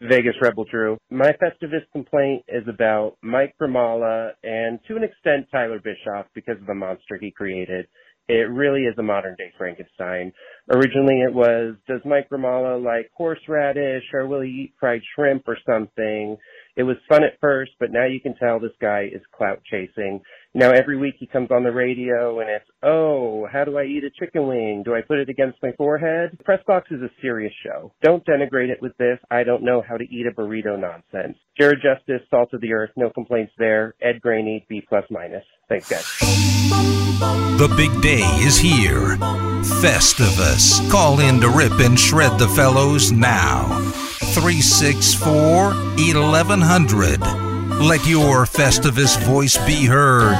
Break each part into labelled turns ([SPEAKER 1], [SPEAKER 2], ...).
[SPEAKER 1] Vegas Rebel Drew. My Festivus complaint is about Mike Grimala and to an extent Tyler Bischoff because of the monster he created. It really is a modern day Frankenstein. Originally it was, does Mike Grimala like horseradish or will he eat fried shrimp or something? It was fun at first, but now you can tell this guy is clout chasing. Now every week he comes on the radio and it's, oh, how do I eat a chicken wing? Do I put it against my forehead? Pressbox is a serious show. Don't denigrate it with this. I don't know how to eat a burrito nonsense. Jared Justice, salt of the earth, no complaints there. Ed Graney, B plus minus. Thanks guys.
[SPEAKER 2] The big day is here. Festivus. Call in to rip and shred the fellows now. 364 1100. Let your Festivus voice be heard.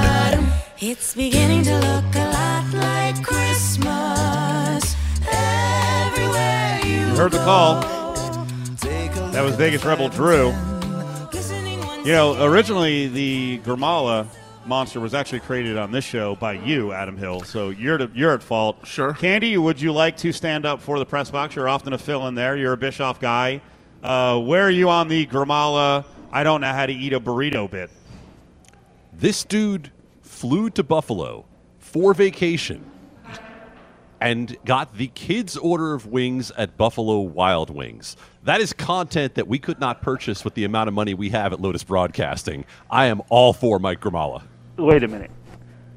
[SPEAKER 3] It's beginning to look a lot like Christmas everywhere you
[SPEAKER 4] You heard the call. That was Vegas Rebel Drew. You know, originally the Grimala monster was actually created on this show by you, Adam Hill. So you're to, you're at fault.
[SPEAKER 5] Sure.
[SPEAKER 4] Candy, would you like to stand up for the press box? You're often a fill in there. You're a Bischoff guy. Uh, where are you on the Grimala? I don't know how to eat a burrito bit.
[SPEAKER 6] This dude flew to Buffalo for vacation and got the kids' order of wings at Buffalo Wild Wings. That is content that we could not purchase with the amount of money we have at Lotus Broadcasting. I am all for Mike Grimala.
[SPEAKER 7] Wait a minute.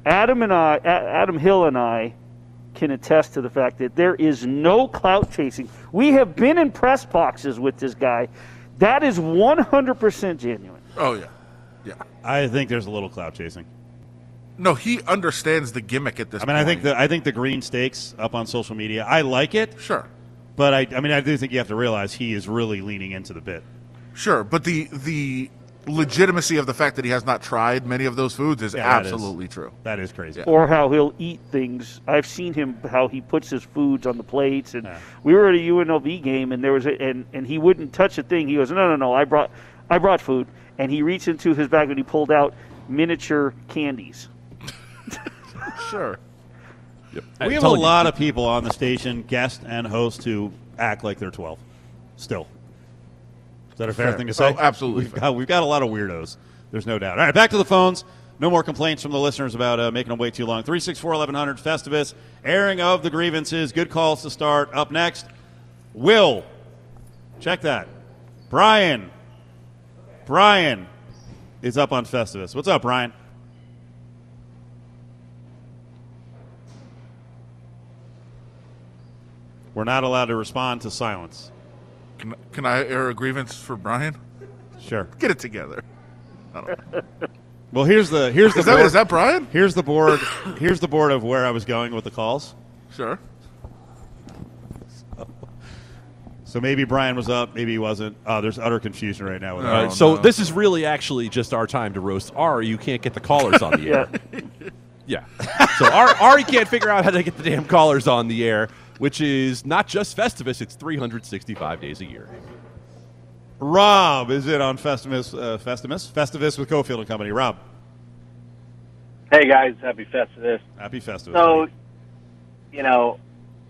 [SPEAKER 7] Adam and I, A- Adam Hill and I, can attest to the fact that there is no clout chasing. We have been in press boxes with this guy. That is 100% genuine.
[SPEAKER 5] Oh yeah, yeah.
[SPEAKER 4] I think there's a little cloud chasing.
[SPEAKER 5] No, he understands the gimmick at this.
[SPEAKER 4] I mean, I think
[SPEAKER 5] point.
[SPEAKER 4] the I think the green stakes up on social media. I like it.
[SPEAKER 5] Sure.
[SPEAKER 4] But I, I mean, I do think you have to realize he is really leaning into the bit.
[SPEAKER 5] Sure, but the the legitimacy of the fact that he has not tried many of those foods is
[SPEAKER 4] Yeah, that is-
[SPEAKER 5] absolutely true.
[SPEAKER 4] That is crazy.
[SPEAKER 7] Or how he'll eat things. I've seen him how he puts his foods on the plates. And we were at a UNLV game, and there was a, and and he wouldn't touch a thing. He goes, no, no, no. I brought I brought food, and he reached into his bag and he pulled out miniature candies.
[SPEAKER 5] Sure.
[SPEAKER 4] We have a lot of people on the station, guest and host, who act like they're 12. Still. Is that a fair,
[SPEAKER 5] Fair.
[SPEAKER 4] thing to say?
[SPEAKER 5] Oh, absolutely
[SPEAKER 4] We've got, we've got a lot of weirdos. There's no doubt. All right, back to the phones. No more complaints from the listeners about uh, making them wait too long. 364 1100 Festivus, airing of the grievances. Good calls to start. Up next, Will. Check that. Brian. Brian is up on Festivus. What's up, Brian? We're not allowed to respond to silence.
[SPEAKER 5] Can, can I air a grievance for Brian?
[SPEAKER 4] Sure.
[SPEAKER 5] Get it together. I don't know.
[SPEAKER 4] Well, here's the here's the
[SPEAKER 5] Is that-
[SPEAKER 4] board.
[SPEAKER 5] is that Brian?
[SPEAKER 4] Here's the board. Here's the board of where I was going with the calls.
[SPEAKER 5] Sure.
[SPEAKER 4] So maybe Brian was up, maybe he wasn't. Oh, there's utter confusion right now. With
[SPEAKER 6] All
[SPEAKER 4] that.
[SPEAKER 6] right, so this is really actually just our time to roast Ari. You can't get the callers on the air. yeah. So Ari, Ari can't figure out how to get the damn callers on the air, which is not just Festivus; it's 365 days a year.
[SPEAKER 4] Rob is it on Festivus? Uh, Festivus, Festivus with Cofield and Company. Rob,
[SPEAKER 8] Hey guys, happy Festivus.
[SPEAKER 4] happy Festivus.
[SPEAKER 8] So, you know,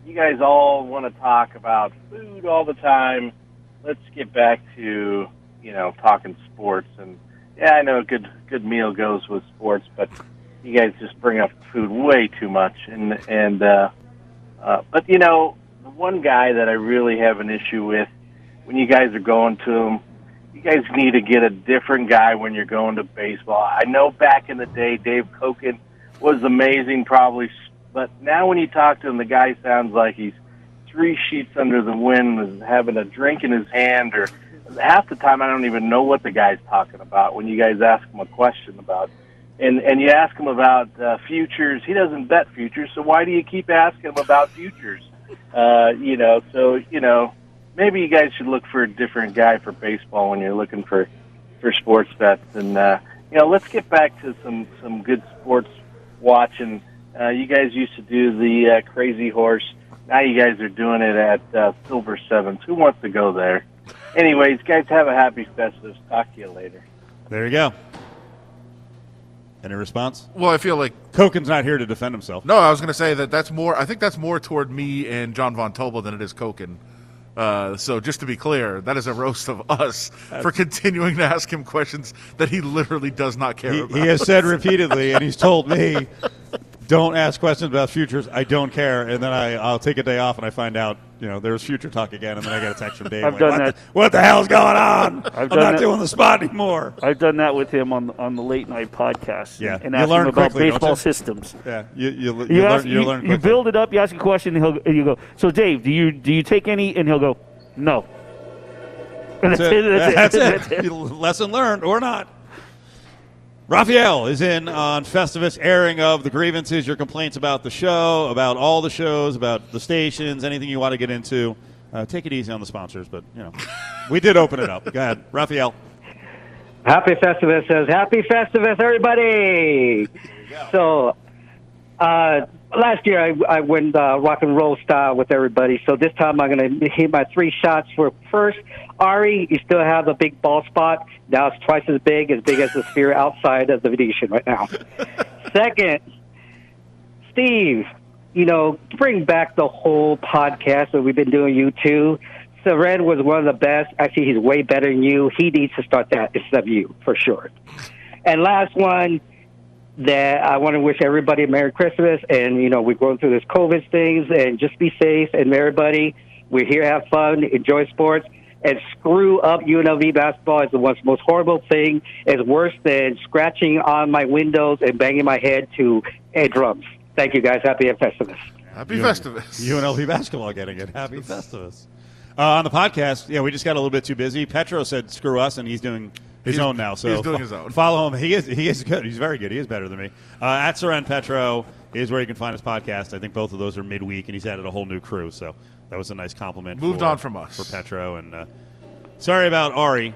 [SPEAKER 8] you guys all want to talk about food all the time. Let's get back to, you know, talking sports. And yeah, I know a good good meal goes with sports, but you guys just bring up food way too much. And and uh, uh, but you know, the one guy that I really have an issue with when you guys are going to him, you guys need to get a different guy when you're going to baseball. I know back in the day, Dave Cokin was amazing, probably, but now when you talk to him, the guy sounds like he's three sheets under the wind, is having a drink in his hand, or half the time I don't even know what the guy's talking about when you guys ask him a question about. And and you ask him about uh, futures, he doesn't bet futures, so why do you keep asking him about futures? Uh, you know, so you know, maybe you guys should look for a different guy for baseball when you're looking for for sports bets. And uh, you know, let's get back to some some good sports watching. Uh, you guys used to do the uh, Crazy Horse. Now you guys are doing it at uh, Silver Sevens. Who wants to go there? Anyways, guys, have a happy Festivus. Talk to you later.
[SPEAKER 4] there you go. Any response?
[SPEAKER 5] Well, I feel like
[SPEAKER 4] Cokin's not here to defend himself.
[SPEAKER 5] No, I was going to say that that's more. I think that's more toward me and John Von Tobel than it is Koken. Uh, so just to be clear, that is a roast of us for continuing to ask him questions that he literally does not care
[SPEAKER 4] He,
[SPEAKER 5] about.
[SPEAKER 4] he has said repeatedly, and he's told me, "Don't ask questions about futures. I don't care." And then I, I'll take a day off, and I find out, you know, there's future talk again, and then I get a text from Dave.
[SPEAKER 7] I've
[SPEAKER 4] like,
[SPEAKER 7] done
[SPEAKER 4] what
[SPEAKER 7] that.
[SPEAKER 4] The, what the hell's going on?
[SPEAKER 7] I've
[SPEAKER 4] I'm
[SPEAKER 7] done
[SPEAKER 4] not
[SPEAKER 7] that.
[SPEAKER 4] doing the spot anymore.
[SPEAKER 7] I've done that with him on the, on the late night podcast.
[SPEAKER 4] Yeah.
[SPEAKER 7] and
[SPEAKER 4] You
[SPEAKER 7] asked
[SPEAKER 4] learn
[SPEAKER 7] him about
[SPEAKER 4] quickly,
[SPEAKER 7] baseball systems.
[SPEAKER 4] Yeah, you you, you,
[SPEAKER 7] You,
[SPEAKER 4] learn, you,
[SPEAKER 7] you,
[SPEAKER 4] learn
[SPEAKER 7] you build it up. You ask a question, and, he'll, and you go. So, Dave, do you do you take any? And he'll go, no. And
[SPEAKER 4] That's it.
[SPEAKER 7] That's it.
[SPEAKER 4] That's it. Lesson learned or not. Raphael is in on Festivus, airing of the grievances, your complaints about the show, about all the shows, about the stations, anything you want to get into. Uh, take it easy on the sponsors, but you know, we did open it up. Go ahead, Raphael.
[SPEAKER 9] Happy Festivus says, Happy Festivus, everybody! So, uh, last year I, I went uh, rock and roll style with everybody. So this time I'm going to hit my three shots for first. Ari, you still have a big ball spot. Now it's twice as big, as big as the sphere outside of the Venetian right now. Second, Steve, you know, bring back the whole podcast that we've been doing, you two. Seren was one of the best. Actually, he's way better than you. He needs to start that instead of you, for sure. And last one, that I want to wish everybody a Merry Christmas. And, you know, we're going through this COVID things, and just be safe. And everybody, we're here have fun, enjoy sports, and screw up UNLV basketball is the one- most horrible thing. It's worse than scratching on my windows and banging my head to uh, drums. Thank you, guys. Happy Festivus.
[SPEAKER 5] Happy Festivus.
[SPEAKER 4] UNLV basketball getting it. Happy Festivus. Uh, on the podcast, yeah, we just got a little bit too busy. Petro said screw us, and he's doing his
[SPEAKER 5] He's-
[SPEAKER 4] own now. So
[SPEAKER 5] he's doing his own.
[SPEAKER 4] Follow him. He is he is good. He's very good. He is better than me. Uh, at Seren Petro is where you can find his podcast. I think both of those are midweek, and he's added a whole new crew. So that was a nice compliment.
[SPEAKER 5] Moved
[SPEAKER 4] for-
[SPEAKER 5] on from us.
[SPEAKER 4] for Petro. And uh, sorry about Ari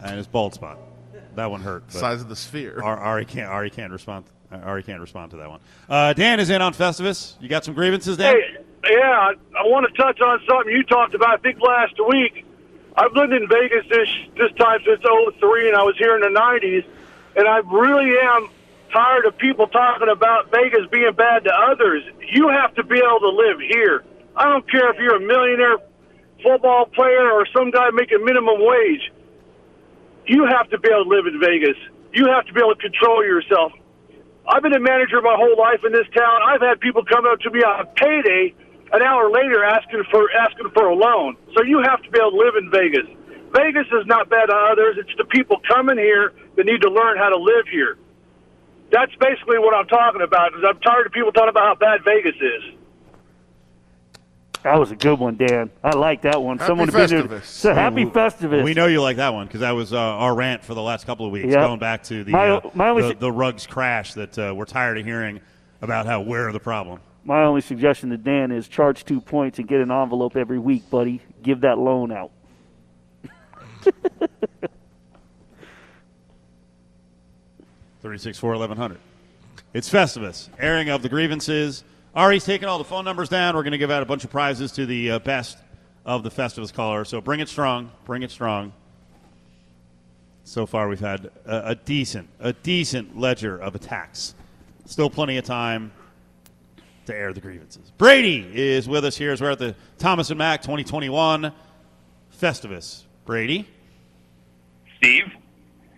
[SPEAKER 4] and his bald spot. That one hurt. but
[SPEAKER 5] Size of the sphere.
[SPEAKER 4] Ar- Ari can't. Ari can't respond. Ari can't respond to that one. Uh, Dan is in on Festivus. You got some grievances, Dan?
[SPEAKER 10] Hey, yeah, I, I want to touch on something you talked about. I think last week. I've lived in Vegas this this time since '03, and I was here in the '90s, and I really am tired of people talking about Vegas being bad to others. You have to be able to live here. I don't care if you're a millionaire football player or some guy making minimum wage. You have to be able to live in Vegas. You have to be able to control yourself. I've been a manager my whole life in this town. I've had people come up to me on payday an hour later asking for asking for a loan. So you have to be able to live in Vegas. Vegas is not bad to others. It's the people coming here that need to learn how to live here. That's basically what I'm talking about. Is I'm tired of people talking about how bad Vegas is.
[SPEAKER 7] That was a good one, Dan. I like that one.
[SPEAKER 4] Happy
[SPEAKER 7] Someone been there-
[SPEAKER 4] Festivus.
[SPEAKER 7] So happy Festivus.
[SPEAKER 4] We know you like that one because that was uh, our rant for the last couple of weeks,
[SPEAKER 7] Yeah.
[SPEAKER 4] going back to the
[SPEAKER 7] My-
[SPEAKER 4] uh,
[SPEAKER 7] my
[SPEAKER 4] the,
[SPEAKER 7] su-
[SPEAKER 4] the Ruggs crash that uh, we're tired of hearing about how where are the problem.
[SPEAKER 7] My only suggestion to Dan is charge two points and get an envelope every week, buddy. Give that loan out.
[SPEAKER 4] Thirty-six four eleven hundred. It's Festivus, airing of the grievances. Ari's taking all the phone numbers down. We're going to give out a bunch of prizes to the uh, best of the Festivus callers. So bring it strong. Bring it strong. So far, we've had a, a decent, a decent ledger of attacks. Still plenty of time to air the grievances. Brady is with us here as we're at the Thomas and Mack 2021 Festivus. Brady?
[SPEAKER 11] Steve,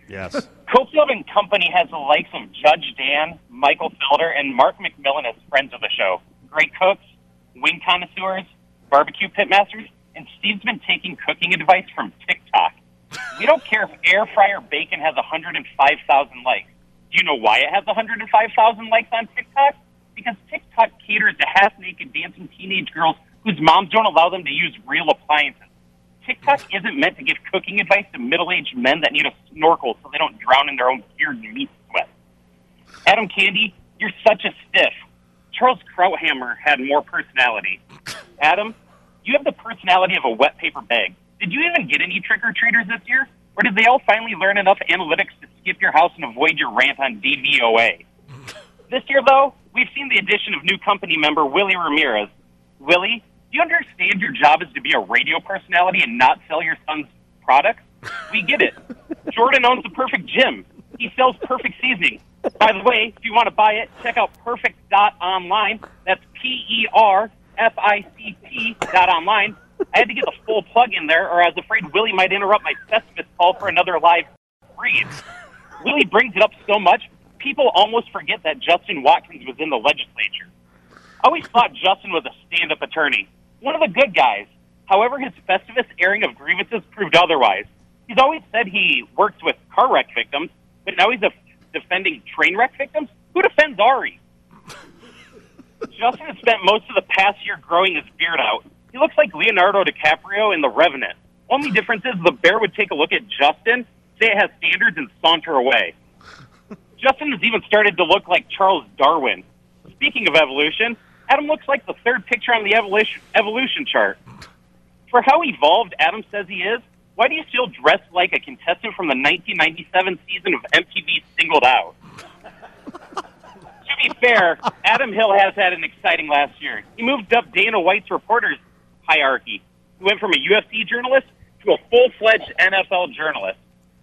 [SPEAKER 4] Yes.
[SPEAKER 11] Cofield and Company has the likes of Judge Dan, Michael Felder, and Mark McMillan as friends of the show. Great cooks, wing connoisseurs, barbecue pitmasters, and Steve's been taking cooking advice from TikTok. We don't care if air fryer bacon has 105,000 likes. Do you know why it has 105,000 likes on TikTok? Because TikTok caters to half naked dancing teenage girls whose moms don't allow them to use real appliances. TikTok isn't meant to give cooking advice to middle aged men that need a snorkel so they don't drown in their own beard and meat sweat. Adam Candy, you're such a stiff. Charles Krauthammer had more personality. Adam, you have the personality of a wet paper bag. Did you even get any trick or treaters this year? Or did they all finally learn enough analytics to skip your house and avoid your rant on DVOA? This year, though, we've seen the addition of new company member Willie Ramirez. Willie, do you understand your job is to be a radio personality and not sell your son's products? We get it. Jordan owns the perfect gym. He sells perfect seasoning. By the way, if you want to buy it, check out perfect.online. That's P E R F I C T dot online. I had to get the full plug in there, or I was afraid Willie might interrupt my Festivus call for another live read. Willie brings it up so much, people almost forget that Justin Watkins was in the legislature. I always thought Justin was a stand-up attorney, one of the good guys. However, his Festivus airing of grievances proved otherwise. He's always said he worked with car wreck victims, but now he's defending train wreck victims. Who defends Ari? Justin has spent most of the past year growing his beard out. He looks like Leonardo DiCaprio in The Revenant. Only difference is the bear would take a look at Justin, say it has standards, and saunter away. Justin has even started to look like Charles Darwin. Speaking of evolution, Adam looks like the third picture on the evolution, evolution chart. For how evolved Adam says he is, why do you still dress like a contestant from the 1997 season of MTV Singled Out? to be fair, Adam Hill has had an exciting last year. He moved up Dana White's reporters hierarchy. He went from a UFC journalist to a full-fledged NFL journalist.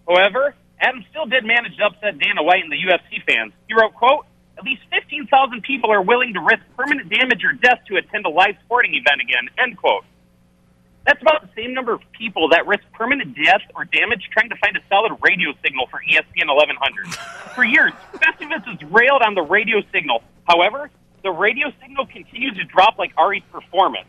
[SPEAKER 11] However, Adam still did manage to upset Dana White and the UFC fans. He wrote, quote, at least 15,000 people are willing to risk permanent damage or death to attend a live sporting event again, end quote. That's about the same number of people that risk permanent death or damage trying to find a solid radio signal for ESPN 1100. For years, Festivus has railed on the radio signal. However, the radio signal continues to drop like Ari's performance.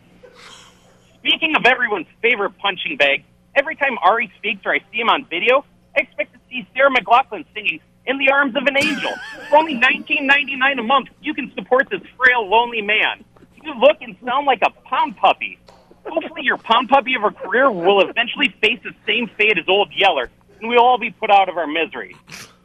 [SPEAKER 11] Speaking of everyone's favorite punching bag, every time Ari speaks or I see him on video, I expect to see Sarah McLachlan singing "In the Arms of an Angel." For only $19.99 a month, you can support this frail, lonely man. You look and sound like a pound puppy. Hopefully, your pound puppy of a career will eventually face the same fate as Old Yeller, and we'll all be put out of our misery.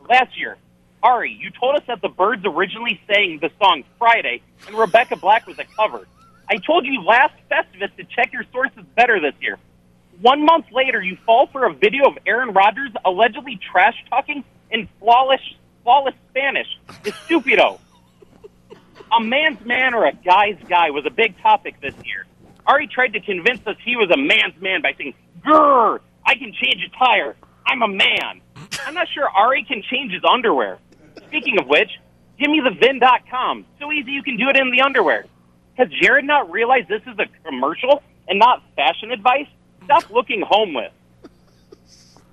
[SPEAKER 11] Last year, Ari, you told us that the Birds originally sang the song Friday, and Rebecca Black was a cover. I told you last Festivus to check your sources better this year. One month later, you fall for a video of Aaron Rodgers allegedly trash talking in flawless, flawless Spanish. Estupido. A man's man or a guy's guy was a big topic this year. Ari tried to convince us he was a man's man by saying, Grr, I can change a tire. I'm a man. I'm not sure Ari can change his underwear. Speaking of which, give me the VIN.com. So easy you can do it in the underwear. Has Jared not realized this is a commercial and not fashion advice? Stop looking homeless.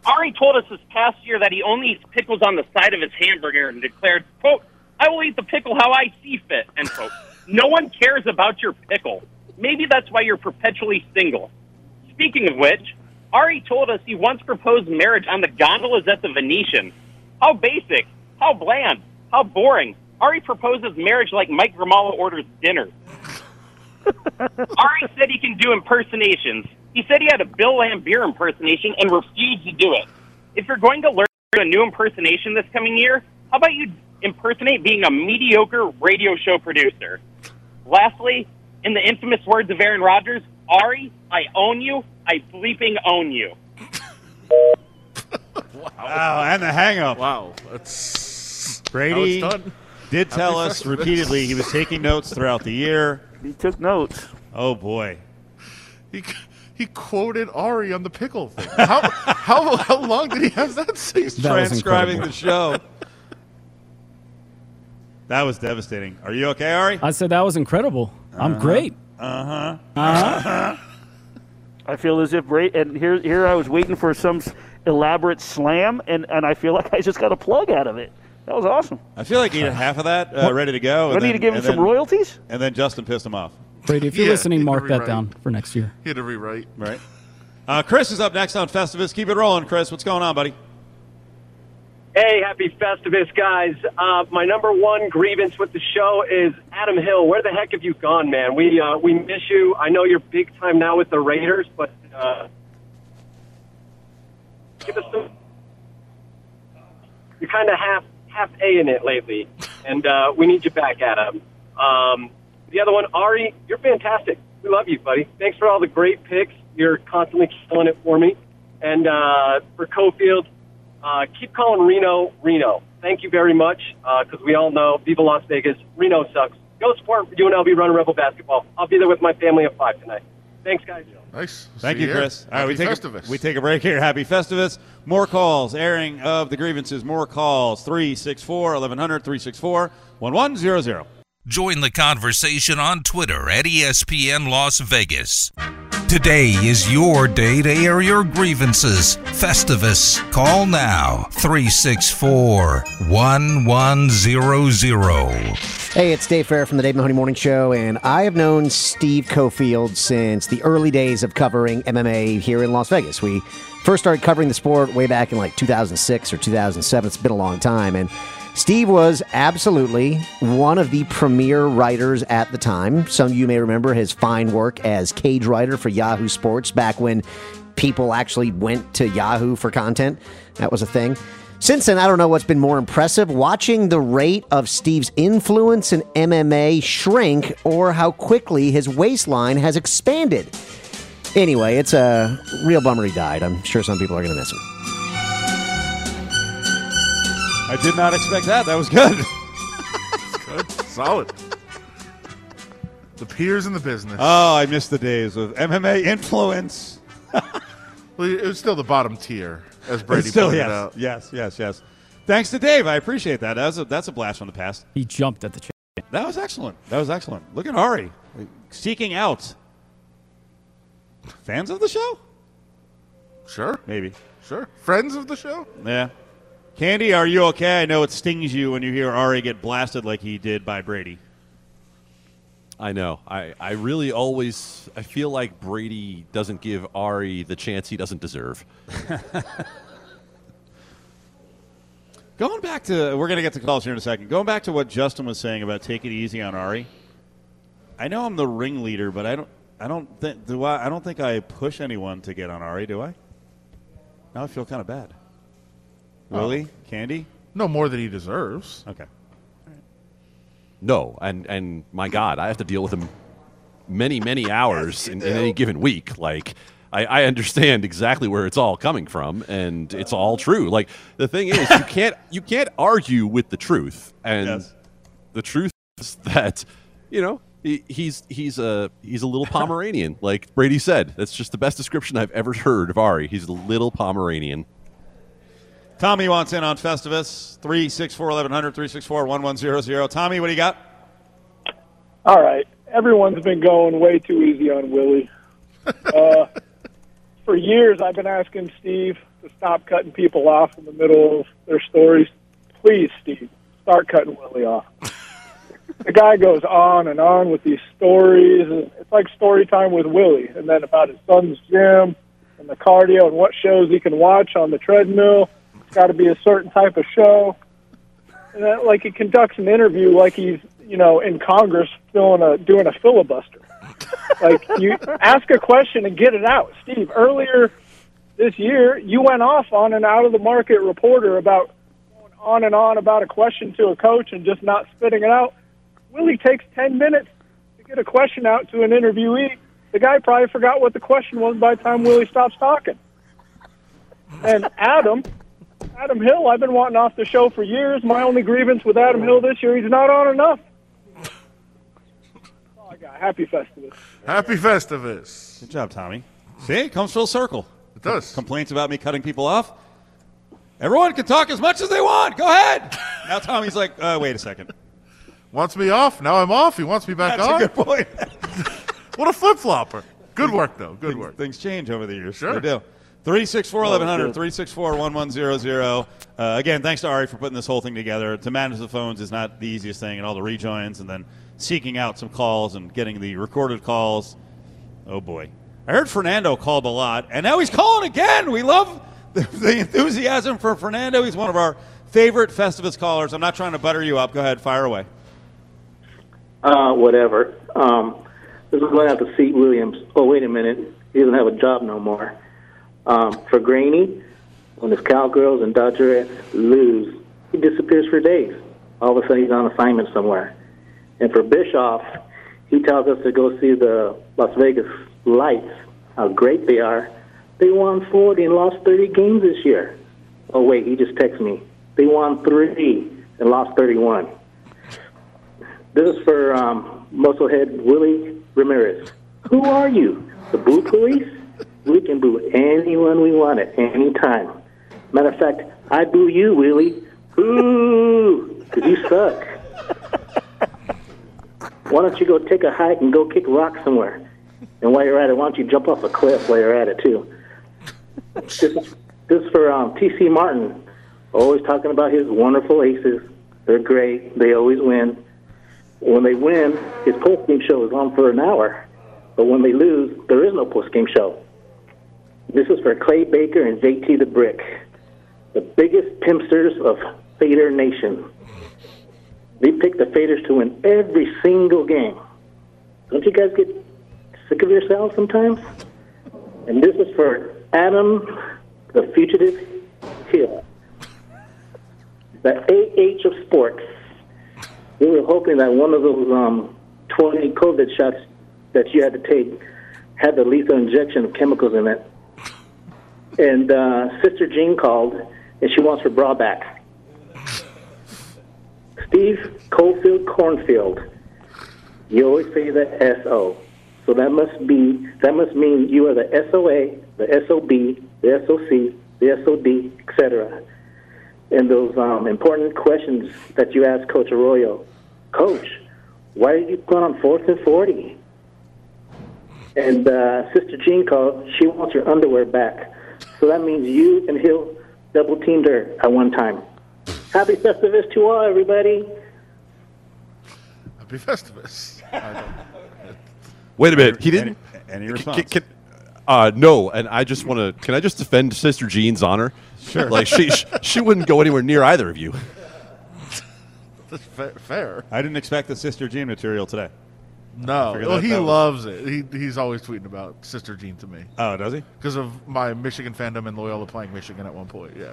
[SPEAKER 11] Ari told us this past year that he only eats pickles on the side of his hamburger and declared, quote, I will eat the pickle how I see fit, end quote. No one cares about your pickle. Maybe that's why you're perpetually single. Speaking of which, Ari told us he once proposed marriage on the gondolas at the Venetian. How basic, how bland, how boring. Ari proposes marriage like Mike Grimala orders dinner. Ari said he can do impersonations. He said he had a Bill Laimbeer impersonation and refused to do it. If you're going to learn a new impersonation this coming year, how about you impersonate being a mediocre radio show producer? Lastly, in the infamous words of Aaron Rodgers, Ari, I own you. I bleeping own you.
[SPEAKER 4] Wow, and the hang up.
[SPEAKER 5] Wow, that's
[SPEAKER 4] Brady
[SPEAKER 5] Now
[SPEAKER 4] did tell
[SPEAKER 5] Happy
[SPEAKER 4] us
[SPEAKER 5] Festivus.
[SPEAKER 4] repeatedly he was taking notes throughout the year.
[SPEAKER 7] He took notes.
[SPEAKER 4] Oh boy.
[SPEAKER 5] He he quoted Ari on the pickle thing. How how how long did he have that? He's
[SPEAKER 12] That
[SPEAKER 4] transcribing the show. That was devastating. Are you okay, Ari?
[SPEAKER 12] I said that was incredible. I'm great.
[SPEAKER 4] Uh huh.
[SPEAKER 12] Uh-huh.
[SPEAKER 7] I feel as if Bra- and here here I was waiting for some elaborate slam, and, and I feel like I just got a plug out of it. That was awesome.
[SPEAKER 4] I feel like he had half of that uh, ready to go.
[SPEAKER 7] I need
[SPEAKER 4] then-
[SPEAKER 7] to give him
[SPEAKER 4] and
[SPEAKER 7] some
[SPEAKER 4] then-
[SPEAKER 7] royalties?
[SPEAKER 4] And then Justin pissed him off.
[SPEAKER 12] Brady, if you're
[SPEAKER 5] Yeah,
[SPEAKER 12] listening, mark that down for next year.
[SPEAKER 5] He had to rewrite.
[SPEAKER 4] Right. Uh, Chris is up next on Festivus. Keep it rolling, Chris. What's going on, buddy?
[SPEAKER 13] Hey, happy Festivus, guys. Uh, my number one grievance with the show is Adam Hill. Where the heck have you gone, man? We uh, we miss you. I know you're big time now with the Raiders, but uh, give us some. You're kind of half half A in it lately, and uh, we need you back, Adam. Um, the other one, Ari, you're fantastic. We love you, buddy. Thanks for all the great picks. You're constantly killing it for me. And uh, for Cofield, uh, keep calling Reno Reno. Thank you very much, because we all know Viva Las Vegas. Reno sucks. Go support UNLV Runner Rebel basketball. I'll be there with my family at five tonight. Thanks, guys.
[SPEAKER 5] Nice.
[SPEAKER 4] Thank
[SPEAKER 5] See
[SPEAKER 4] you. Chris. All right, we take
[SPEAKER 5] Festivus.
[SPEAKER 4] a, we take a break here. Happy Festivus. More calls, airing of the grievances. More calls. 364 1100 364 1100.
[SPEAKER 2] Join the conversation on Twitter at ESPN Las Vegas. Today is your day to air your grievances. Festivus. Call now 364 1100.
[SPEAKER 14] Hey, it's Dave Fair from the Dave Mahoney Morning Show, and I have known Steve Cofield since the early days of covering MMA here in Las Vegas. We first started covering the sport way back in like 2006 or 2007. It's been a long time, and Steve was absolutely one of the premier writers at the time. Some of you may remember his fine work as cage writer for Yahoo Sports back when people actually went to Yahoo for content. That was a thing. Since then, I don't know what's been more impressive watching the rate of Steve's influence in MMA shrink or how quickly his waistline has expanded. Anyway, it's a real bummer he died. I'm sure some people are going to miss him.
[SPEAKER 4] I did not expect that. That was good.
[SPEAKER 5] Good. Solid. The peers in the business.
[SPEAKER 4] Oh, I missed the days of MMA influence.
[SPEAKER 5] well, it was still the bottom tier, as Brady
[SPEAKER 4] still,
[SPEAKER 5] pointed
[SPEAKER 4] yes,
[SPEAKER 5] out.
[SPEAKER 4] yes, yes, yes. Thanks to Dave. I appreciate that. That's a, that's a blast from the past.
[SPEAKER 12] He jumped at the chance.
[SPEAKER 4] That was excellent. That was excellent. Look at Ari seeking out fans of the show.
[SPEAKER 5] Sure.
[SPEAKER 4] Maybe.
[SPEAKER 5] Sure. Friends of the show?
[SPEAKER 4] Yeah. Candy, are you okay? I know it stings you when you hear Ari get blasted like he did by Brady.
[SPEAKER 6] I know. I, I really always I feel like Brady doesn't give Ari the chance he doesn't deserve.
[SPEAKER 4] Going back to, we're going to get to calls here in a second. Going back to what Justin was saying about take it easy on Ari. I know I'm the ringleader, but I don't. I don't think. Do I? I don't think I push anyone to get on Ari. Do I? Now I feel kind of bad. Oh. Willie, Candy.
[SPEAKER 5] No more than he deserves.
[SPEAKER 4] Okay.
[SPEAKER 6] No, and and my God, I have to deal with him many many hours in, in any given week. Like I, I understand exactly where it's all coming from, and it's all true. Like the thing is, you can't you can't argue with the truth, and
[SPEAKER 4] Yes.
[SPEAKER 6] the truth is that you know he, he's he's a he's a little Pomeranian, like Brady said. That's just the best description I've ever heard of Ari. He's a little Pomeranian.
[SPEAKER 4] Tommy wants in on Festivus. 364 1100 364 1100. Tommy, what do you got?
[SPEAKER 15] All right. Everyone's been going way too easy on Willie. Uh, for years, I've been asking Steve to stop cutting people off in the middle of their stories. Please, Steve, start cutting Willie off. the guy goes on and on with these stories. and It's like story time with Willie, and then about his son's gym and the cardio and what shows he can watch on the treadmill. Got to be a certain type of show. And then, like he conducts an interview like he's you know in Congress doing a doing a filibuster. like you ask a question and get it out. Steve, earlier this year, you went off on an out of the market reporter about going on and on about a question to a coach and just not spitting it out. Willie takes ten minutes to get a question out to an interviewee. The guy probably forgot what the question was by the time Willie stops talking. And Adam, Adam Hill, I've been wanting off the show for years. My only grievance with Adam Hill this year, he's not on enough. Oh, I got happy Festivus.
[SPEAKER 5] Happy Festivus.
[SPEAKER 4] Good job, Tommy. See, it comes full circle.
[SPEAKER 5] It does.
[SPEAKER 4] Complaints about me cutting people off. Everyone can talk as much as they want. Go ahead. now Tommy's like, uh, wait a second.
[SPEAKER 5] Wants me off. Now I'm off. He wants me back
[SPEAKER 4] That's
[SPEAKER 5] on.
[SPEAKER 4] a good point.
[SPEAKER 5] what a flip flopper. Good work, though. Good work.
[SPEAKER 4] Things change over the years.
[SPEAKER 5] Sure.
[SPEAKER 4] They do. 364 1100,
[SPEAKER 5] good.
[SPEAKER 4] 364 1100. Uh, Again, thanks to Ari for putting this whole thing together. To manage the phones is not the easiest thing, and all the rejoins, and then seeking out some calls and getting the recorded calls. Oh, boy. I heard Fernando called a lot, and now he's calling again. We love the, the enthusiasm for Fernando. He's one of our favorite Festivus callers. I'm not trying to butter you up. Go ahead, fire away.
[SPEAKER 16] Uh, whatever. Um, this is going out to seat Williams. Oh, wait a minute. He doesn't have a job no more. Um, for Graney, when his Cowgirls and Dodgerettes lose, he disappears for days. All of a sudden, he's on assignment somewhere. And for Bischoff, he tells us to go see the Las Vegas Lights, how great they are. They won 40 and lost 30 games this year. Oh, wait, he just texted me. They won three and lost 31. This is for um, Musclehead Willie Ramirez. Who are you? The boo police? We can boo anyone we want at any time. Matter of fact, I boo you, Willie. Boo! Because you suck. Why don't you go take a hike and go kick rocks somewhere? And while you're at it, why don't you jump off a cliff while you're at it too? this, is, this is for um, T.C. Martin, always talking about his wonderful aces. They're great. They always win. When they win, his post game show is on for an hour. But when they lose, there is no post game show. This is for Clay Baker and JT the Brick, the biggest pimpsters of Fader Nation. They pick the Faders to win every single game. Don't you guys get sick of yourselves sometimes? And this is for Adam, the fugitive Hill, the AH of sports. We were hoping that one of those um, 20 COVID shots that you had to take had the lethal injection of chemicals in it. And uh, Sister Jean called, and she wants her bra back. Steve Cofield Cornfield. You always say the SO. So that must be that must mean you are the SOA, the SOB, the SOC, the SOD, etc. And those um, important questions that you asked Coach Arroyo. Coach, why did you put on fourth and forty? And uh, Sister Jean called. She wants her underwear back. So that means you and Hill double teamed her at one time. Happy Festivus to all, everybody.
[SPEAKER 5] Happy Festivus.
[SPEAKER 6] Wait a minute. He didn't.
[SPEAKER 4] Any
[SPEAKER 6] Can-
[SPEAKER 4] response?
[SPEAKER 6] can- uh, no, and I just want to. Can I just defend Sister Jean's honor?
[SPEAKER 4] Sure.
[SPEAKER 6] Like she she wouldn't go anywhere near either of you.
[SPEAKER 5] That's fa- fair.
[SPEAKER 4] I didn't expect the Sister Jean material today.
[SPEAKER 5] No, well,
[SPEAKER 4] that-
[SPEAKER 5] he
[SPEAKER 4] that was-
[SPEAKER 5] loves it. He, he's always tweeting about Sister Jean to me.
[SPEAKER 4] Oh, does he?
[SPEAKER 5] Because of my Michigan fandom and Loyola playing Michigan at one point. Yeah.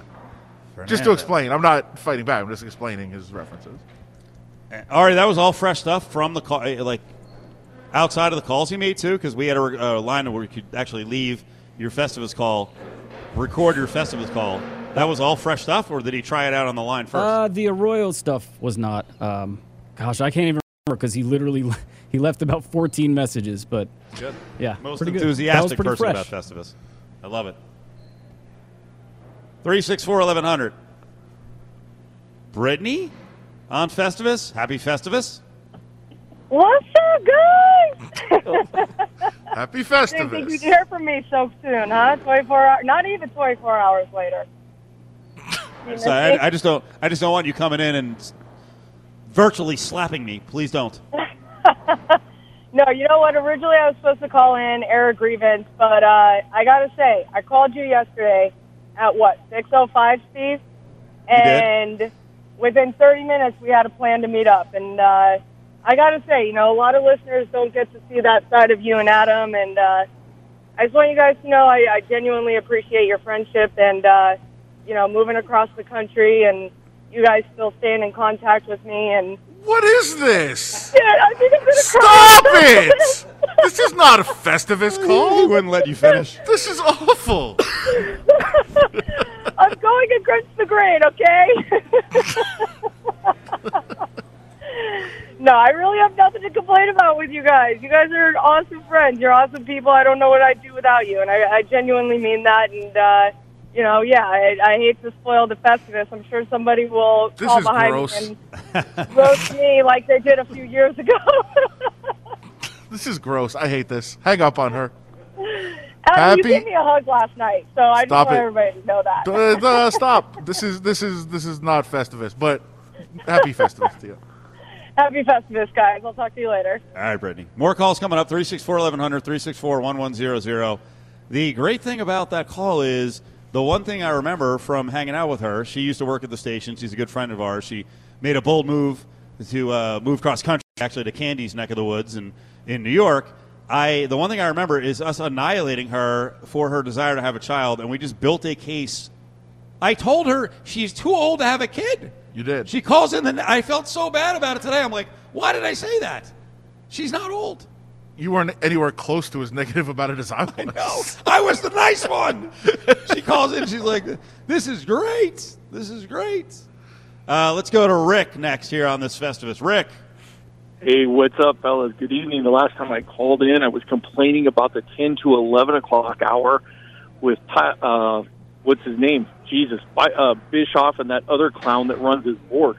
[SPEAKER 4] Fernando.
[SPEAKER 5] Just to explain, I'm not fighting back. I'm just explaining his references.
[SPEAKER 4] All right, that was all fresh stuff from the call, eh, like outside of the calls he made too, because we had a, a line where you could actually leave your Festivus call, record your Festivus call. That was all fresh stuff, or did he try it out on the line first?
[SPEAKER 12] Uh, the Arroyo stuff was not. Um, gosh, I can't even remember because he literally he left about 14 messages. But
[SPEAKER 4] Good.
[SPEAKER 12] yeah,
[SPEAKER 4] Most
[SPEAKER 12] pretty. That was
[SPEAKER 4] enthusiastic
[SPEAKER 12] pretty
[SPEAKER 4] person
[SPEAKER 12] fresh.
[SPEAKER 4] about Festivus. I love it. Three six four eleven hundred. Brittany on Festivus. Happy Festivus.
[SPEAKER 17] What's up, guys?
[SPEAKER 5] Happy
[SPEAKER 17] Didn't think you'd hear from me so soon, huh? 24 hours, not even 24 hours later.
[SPEAKER 4] So I, I just don't. I just don't want you coming in and virtually slapping me. Please don't.
[SPEAKER 17] No, you know what? Originally, I was supposed to call in, air grievance, but uh, I gotta say, I called you yesterday at what 6:05, Steve, and within 30 minutes, we had a plan to meet up. And uh, I gotta say, you know, a lot of listeners don't get to see that side of you and Adam, and uh, I just want you guys to know I, I genuinely appreciate your friendship and uh, you know moving across the country and you guys still staying in contact with me and.
[SPEAKER 5] What is this?
[SPEAKER 17] Dude, I think I'm gonna
[SPEAKER 5] Stop
[SPEAKER 17] cry.
[SPEAKER 5] it! this is not a Festivus call.
[SPEAKER 4] He wouldn't let you finish.
[SPEAKER 5] This is awful.
[SPEAKER 17] I'm going against the grain, okay? no, I really have nothing to complain about with you guys. You guys are awesome friends. You're awesome people. I don't know what I'd do without you, and I, I genuinely mean that. And uh, you know, yeah, I, I hate to spoil the Festivus. I'm sure somebody will
[SPEAKER 5] This
[SPEAKER 17] call behind
[SPEAKER 5] gross.
[SPEAKER 17] me and roast me like they did a few years ago.
[SPEAKER 5] This is gross. I hate this. Hang up on her.
[SPEAKER 17] Adam, you gave me a hug last night, so I just want
[SPEAKER 5] it.
[SPEAKER 17] everybody to know that.
[SPEAKER 5] Uh, uh, stop. This is this is this is not Festivus, but happy Festivus to you.
[SPEAKER 17] Happy Festivus, guys. I'll talk to you later.
[SPEAKER 4] All right, Brittany. More calls coming up 364 1100, 364 1100. The great thing about that call is the one thing I remember from hanging out with her, she used to work at the station. She's a good friend of ours. She made a bold move to uh, move cross country, actually to Candy's neck of the woods in, in New York. I the one thing I remember is us annihilating her for her desire to have a child, and we just built a case. I told her she's too old to have a kid.
[SPEAKER 5] You did.
[SPEAKER 4] She calls in, and I felt so bad about it today. I'm like, why did I say that? She's not old.
[SPEAKER 5] You weren't anywhere close to as negative about it as I was. I
[SPEAKER 4] know. I was the nice one. she calls in. She's like, "This is great. This is great." Uh, let's go to Rick next here on this Festivus. Rick,
[SPEAKER 18] Hey, what's up, fellas? Good evening. The last time I called in, I was complaining about the 10 to 11 o'clock hour with, uh, what's his name? Jesus, Bi- uh, Bischoff and that other clown that runs his board.